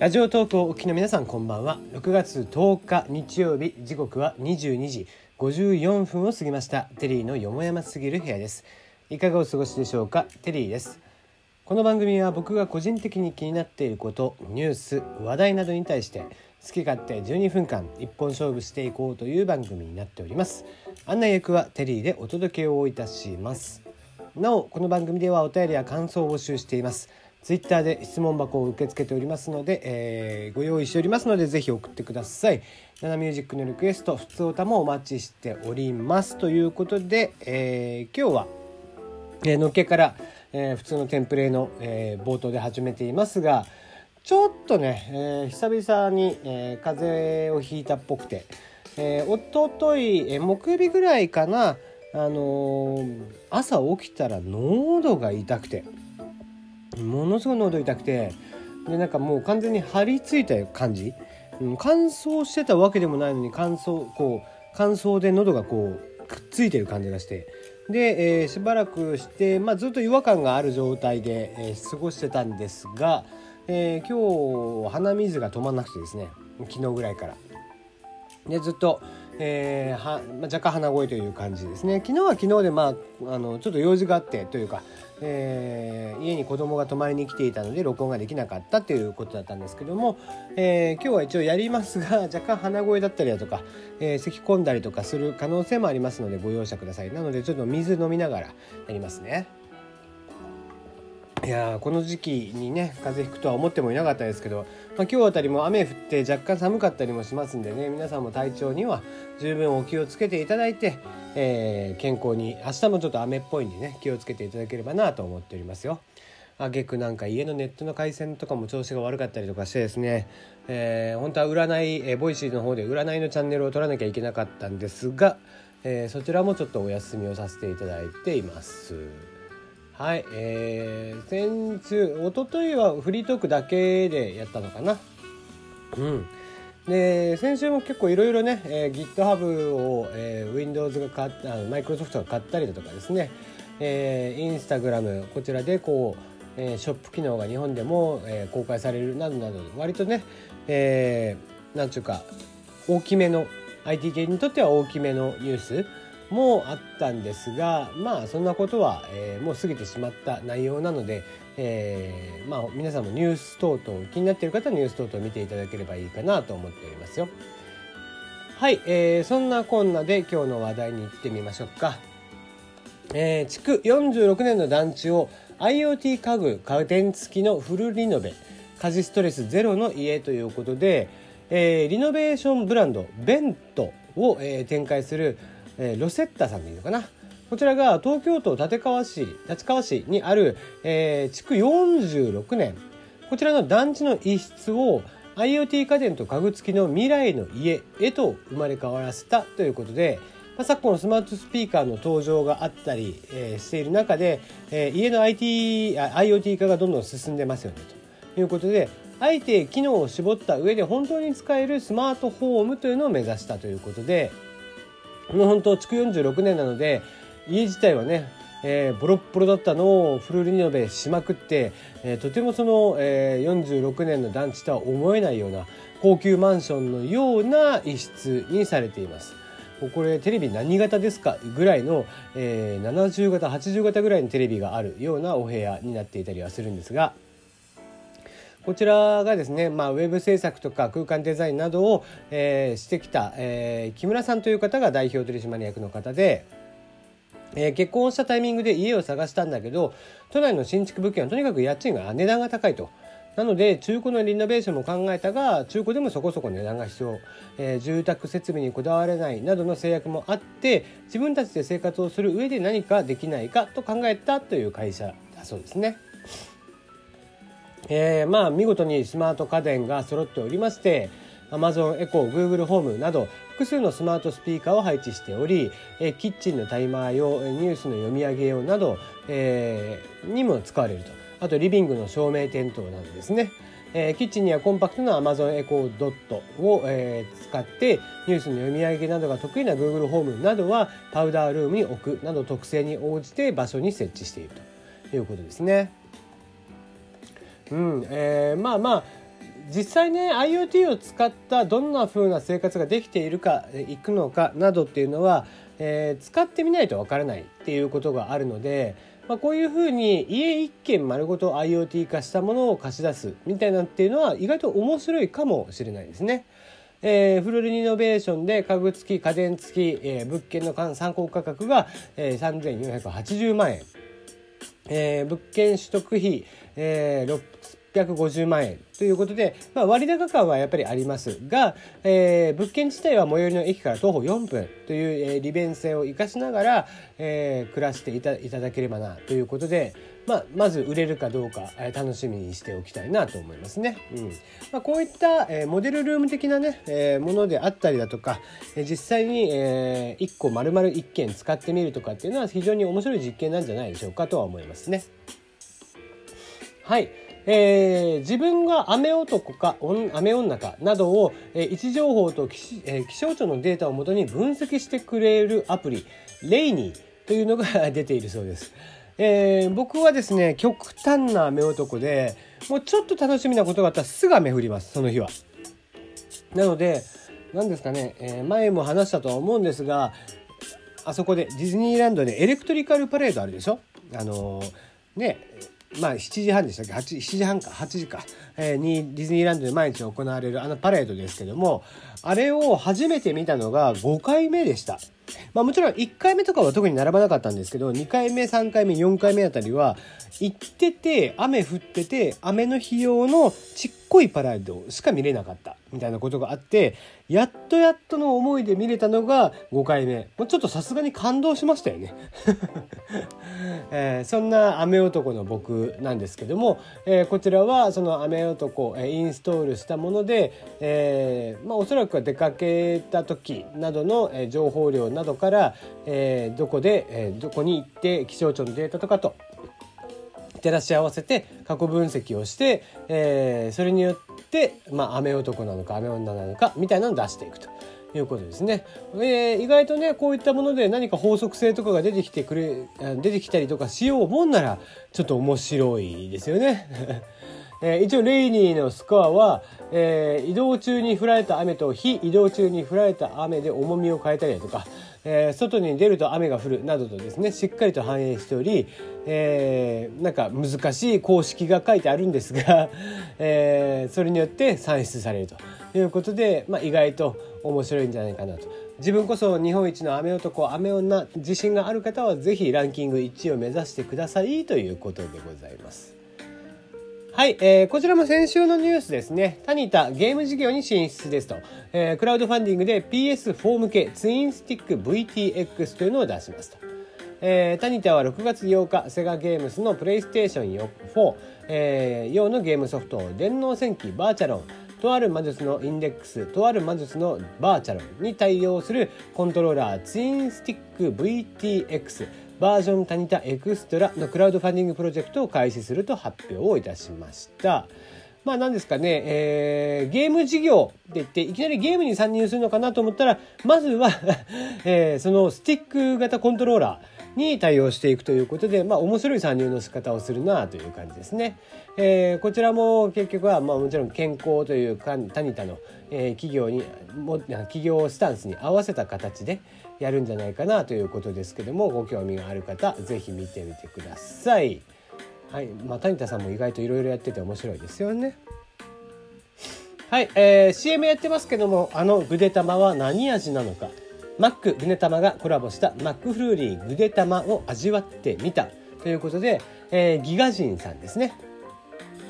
ラジオトークをお聞きの皆さんこんばんは。6月10日日曜日時刻は22時54分を過ぎました。テリーのよもやますぎる部屋です。いかがお過ごしでしょうか？テリーです。この番組は僕が個人的に気になっていることニュース話題などに対して好き勝手12分間一本勝負していこうという番組になっております。案内役はテリーでお届けをいたします。なおこの番組ではお便りや感想を募集しています。ツイッターで質問箱を受け付けておりますので、えー、ご用意しておりますのでぜひ送ってください。ナナミュージックのリクエスト、普通歌もお待ちしております。ということで、えー、今日は、えー、のっけから、えー、普通のテンプレの、えー、冒頭で始めていますが、ちょっとね、えー、久々に、えー、風邪をひいたっぽくて、えー、おととい、えー、木曜日ぐらいかな、あのー、朝起きたら喉が痛くて。ものすごい喉痛くてでなんかもう完全に張り付いた感じ、うん、乾燥してたわけでもないのに乾燥こう乾燥で喉がこうくっついてる感じがしてで、えー、しばらくして、まあ、ずっと違和感がある状態で、えー、過ごしてたんですが、えー、今日鼻水が止まんなくてですね昨日ぐらいから。でずっとえー、はま、若干鼻声という感じですね昨日は昨日で、まあ、あのちょっと用事があってというか、えー、家に子供が泊まりに来ていたので録音ができなかったということだったんですけども、えー、今日は一応やりますが 若干鼻声だったりだとか、え咳き込んだりとかする可能性もありますのでご容赦くださいなのでちょっと水飲みながらやりますね。いやこの時期にね風邪ひくとは思ってもいなかったですけど、まあ、今日あたりも雨降って若干寒かったりもしますんでね皆さんも体調には十分お気をつけていただいて、えー、健康に明日もちょっと雨っぽいんでね気をつけていただければなと思っておりますよ。あげくなんか家のネットの回線とかも調子が悪かったりとかしてですね、えー、本当は占い、えー、 Voicy の方で占いのチャンネルを取らなきゃいけなかったんですが、えー、そちらもちょっとお休みをさせていただいています。はい、えー、先週、おとといはフリートークだけでやったのかな。うん。で、先週も結構いろいろね、えー、GitHub を、えー、Windows が買った、マイクロソフトが買ったりだとかですね、えー、Instagram、こちらでこう、えー、ショップ機能が日本でも、えー、公開されるなどなど、割とね、えー、なんちゅうか、大きめの、IT 系にとっては大きめのニュース、もあったんですがまあそんなことは、えー、もう過ぎてしまった内容なので、えー、まあ皆さんもニュース等々気になっている方はニュース等々見ていただければいいかなと思っておりますよ。はい、えー、そんなこんなで今日の話題に行ってみましょうか。えー、築46年の団地を IoT 家具家電付きのフルリノベ家事ストレスゼロの家ということで、えー、リノベーションブランドベントを、えー、展開するえー、ロセッタさんでいいのかな？こちらが東京都立川市立川市にある、えー、築46年。こちらの団地の一室を IoT 家電と家具付きの未来の家へと生まれ変わらせたということで、まあ、昨今のスマートスピーカーの登場があったり、えー、している中で、えー、家の IT IoT 化がどんどん進んでますよねということであえて機能を絞った上で本当に使えるスマートホームというのを目指したということでもう本当築46年なので家自体はね、えー、ボロッボロだったのをフルリノベしまくって、えー、とてもその、えー、46年の団地とは思えないような高級マンションのような一室にされています。これテレビ何型ですかぐらいの、えー、70型80型ぐらいのテレビがあるようなお部屋になっていたりはするんですが。こちらがですね、まあ、ウェブ制作とか空間デザインなどを、えー、してきた、えー、木村さんという方が代表取締役の方で、えー、結婚したタイミングで家を探したんだけど都内の新築物件はとにかく家賃が値段が高いと。なので中古のリノベーションも考えたが中古でもそこそこ値段が必要、えー、住宅設備にこだわれないなどの制約もあって自分たちで生活をする上で何かできないかと考えたという会社だそうですね。えー、まあ見事にスマート家電が揃っておりまして Amazon エコー Google ホームなど複数のスマートスピーカーを配置しており、え、キッチンのタイマー用ニュースの読み上げ用など、えー、にも使われるとあとリビングの照明点灯などですねえー、キッチンにはコンパクトな Amazon エコードットを、えー、使ってニュースの読み上げなどが得意な Google ホームなどはパウダールームに置くなど特性に応じて場所に設置しているということですね。うんえー、まあまあ実際ね IoT を使ったどんな風な生活ができているかいくのかなどっていうのは、えー、使ってみないとわからないっていうことがあるので、まあ、こういうふうに家一軒丸ごと IoT 化したものを貸し出すみたいなっていうのは意外と面白いかもしれないですね。えー、フルリノベーションで家具付き家電付き、えー、物件の参考価格が、えー、3480万円、えー、物件取得費、えー、650万円ということで、まあ、割高感はやっぱりありますが、えー、物件自体は最寄りの駅から徒歩4分という、えー、利便性を生かしながら、えー、暮らしていただければなということで、まあ、まず売れるかどうか、えー、楽しみにしておきたいなと思いますね。うんまあ、こういった、えー、モデルルーム的なね、えー、ものであったりだとか、えー、実際に、えー、1個丸々1件使ってみるとかっていうのは非常に面白い実験なんじゃないでしょうかとは思いますね。はい。えー、自分が雨男か雨女かなどを、えー、位置情報と気,、えー、気象庁のデータをもとに分析してくれるアプリレイニーというのが出ているそうです。えー、僕はですね極端な雨男でもうちょっと楽しみなことがあったらすぐ雨降りますその日は。なので何ですかね、えー、前も話したとは思うんですがあそこでディズニーランドでエレクトリカルパレードあるでしょ？あのー、ねまあ7時半でしたっけ？8, 7時半か。8時か、えー、にディズニーランドで毎日行われるあのパレードですけどもあれを初めて見たのが5回目でした。まあもちろん1回目とかは特に並ばなかったんですけど2回目3回目4回目あたりは行ってて雨降ってて雨の日用のちっこいパレードしか見れなかったみたいなことがあってやっとやっとの思いで見れたのが5回目。もうちょっとさすがに感動しましたよね、えー、そんな雨男の僕なんですけども、えー、こちらはその雨男、えー、インストールしたもので、えーまあ、おそらくは出かけた時などの、えー、情報量などから、えー、どこで、えー、どこに行って気象庁のデータとかと照らし合わせて過去分析をして、えー、それによって、まあ、雨男なのか雨女なのかみたいなのを出していくと。いうことですね、えー、意外とねこういったもので何か法則性とかが出てきてくれ出てきたりとかしようもんならちょっと面白いですよね。えー、一応レイニーのスコアは、えー、移動中に降られた雨と非移動中に降られた雨で重みを変えたりだとか、えー、外に出ると雨が降るなどとですねしっかりと反映しており、えー、なんか難しい公式が書いてあるんですが、えー、それによって算出されるということで、まあ、意外と面白いんじゃないかなと。自分こそ日本一の雨男雨女自信がある方は是非ランキング1位を目指してくださいということでございます。はい、えー、こちらも先週のニュースですね。タニタゲーム事業に進出ですと。えー、クラウドファンディングで PS4 向けツインスティック VTX というのを出しますと。えー、タニタは6月8日、セガゲームスのプレイステーション4、えー、用のゲームソフト、電脳戦記バーチャロン、とある魔術のインデックス、とある魔術のバーチャロンに対応するコントローラーツインスティック VTX、バージョンタニタエクストラのクラウドファンディングプロジェクトを開始すると発表をいたしました。まあ何ですかね、えー、ゲーム事業って言っていきなりゲームに参入するのかなと思ったらまずは えー、そのスティック型コントローラーに対応していくということで、まあ面白い参入の仕方をするなという感じですね。えー、こちらも結局は、まあもちろん健康というかタニタの、えー、企業にも企業スタンスに合わせた形で、やるんじゃないかなということですけどもご興味がある方是非見てみてください。はい、まあ、谷田さんも意外といろいろやってて面白いですよね。はい、えー、CM やってますけどもあのぐでたまは何味なのかマックぐでたまがコラボしたマックフルーリーぐでたまを味わってみたということで、えー、ギガ人さんですね。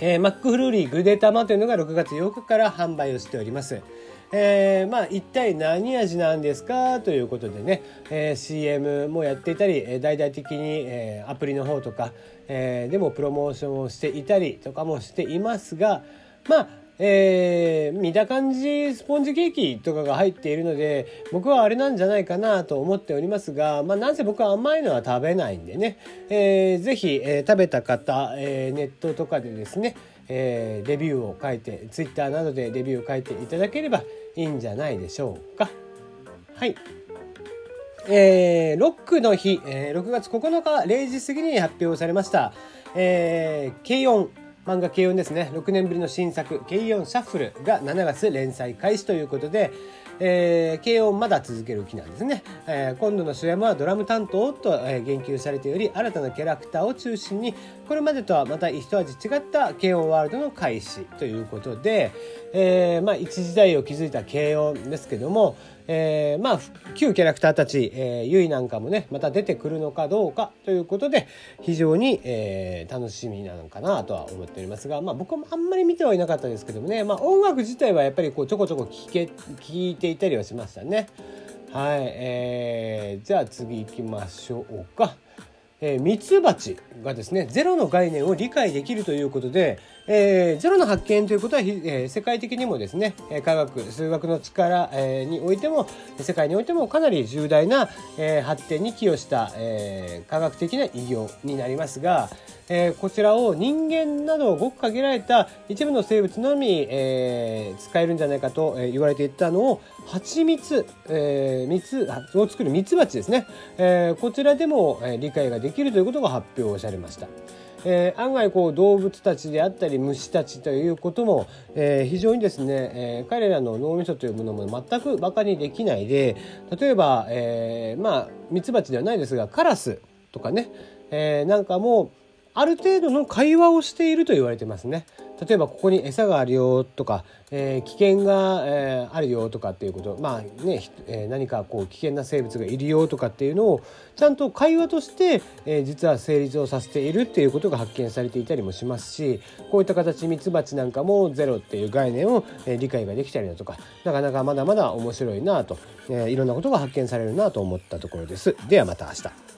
えー、マックフルーリーぐでたまというのが6月8日から販売をしております。えー、まあ一体何味なんですかということでね、えー、CM もやっていたり大々的に、えー、アプリの方とか、えー、でもプロモーションをしていたりとかもしていますがまあえー、見た感じスポンジケーキとかが入っているので僕はあれなんじゃないかなと思っておりますが、まあ、なんせ僕は甘いのは食べないんでね、えー、ぜひ、えー、食べた方、えー、ネットとかでですね、えー、レビューを書いてツイッターなどでレビューを書いていただければいいんじゃないでしょうか。はい。えー、ロックの日、えー、6月9日0時過ぎに発表されました、えー、軽音漫画軽音ですね。6年ぶりの新作「軽音シャッフル」が7月連載開始ということで、えー、軽音まだ続ける気なんですね、えー、今度の主演はドラム担当と、えー、言及されており新たなキャラクターを中心にこれまでとはまた一味違った軽音ワールドの開始ということで、えー、まあ一時代を築いた軽音ですけども、えー、まあ旧キャラクターたち、えー、ゆいなんかもねまた出てくるのかどうかということで非常に、えー、楽しみなのかなとは思っておりますが、まあ、僕もあんまり見てはいなかったですけどもね、まあ、音楽自体はやっぱりこうちょこちょこ聴け聞いていたりはしましたね。はい、えー、じゃあ次行きましょうか。えー、ミツバチがですねゼロの概念を理解できるということで、えー、ゼロの発見ということは、えー、世界的にもですね科学数学の力、えー、においても世界においてもかなり重大な、えー、発展に寄与した、えー、科学的な偉業になりますが、えー、こちらを人間などごく限られた一部の生物のみ、えー、使えるんじゃないかと言われていたのを蜂蜜、えー、蜜を作る蜜蜂ですね、えー、こちらでも、理解ができるということが発表されました。えー、案外こう動物たちであったり虫たちということも、えー、非常にですね、えー、彼らの脳みそというものも全くバカにできないで例えば、えー、まあミツバチではないですがカラスとかね、えー、なんかもある程度の会話をしていると言われてますね。例えばここに餌があるよとか、えー、危険が、えー、あるよとかっていうことまあね、えー、何かこう危険な生物がいるよとかっていうのをちゃんと会話として、え、実は成立をさせているっていうことが発見されていたりもしますしこういった形ミツバチなんかもゼロっていう概念を、え、理解ができたりだとかなかなかまだまだ面白いなと、え、いろんなことが発見されるなと思ったところです。ではまた明日。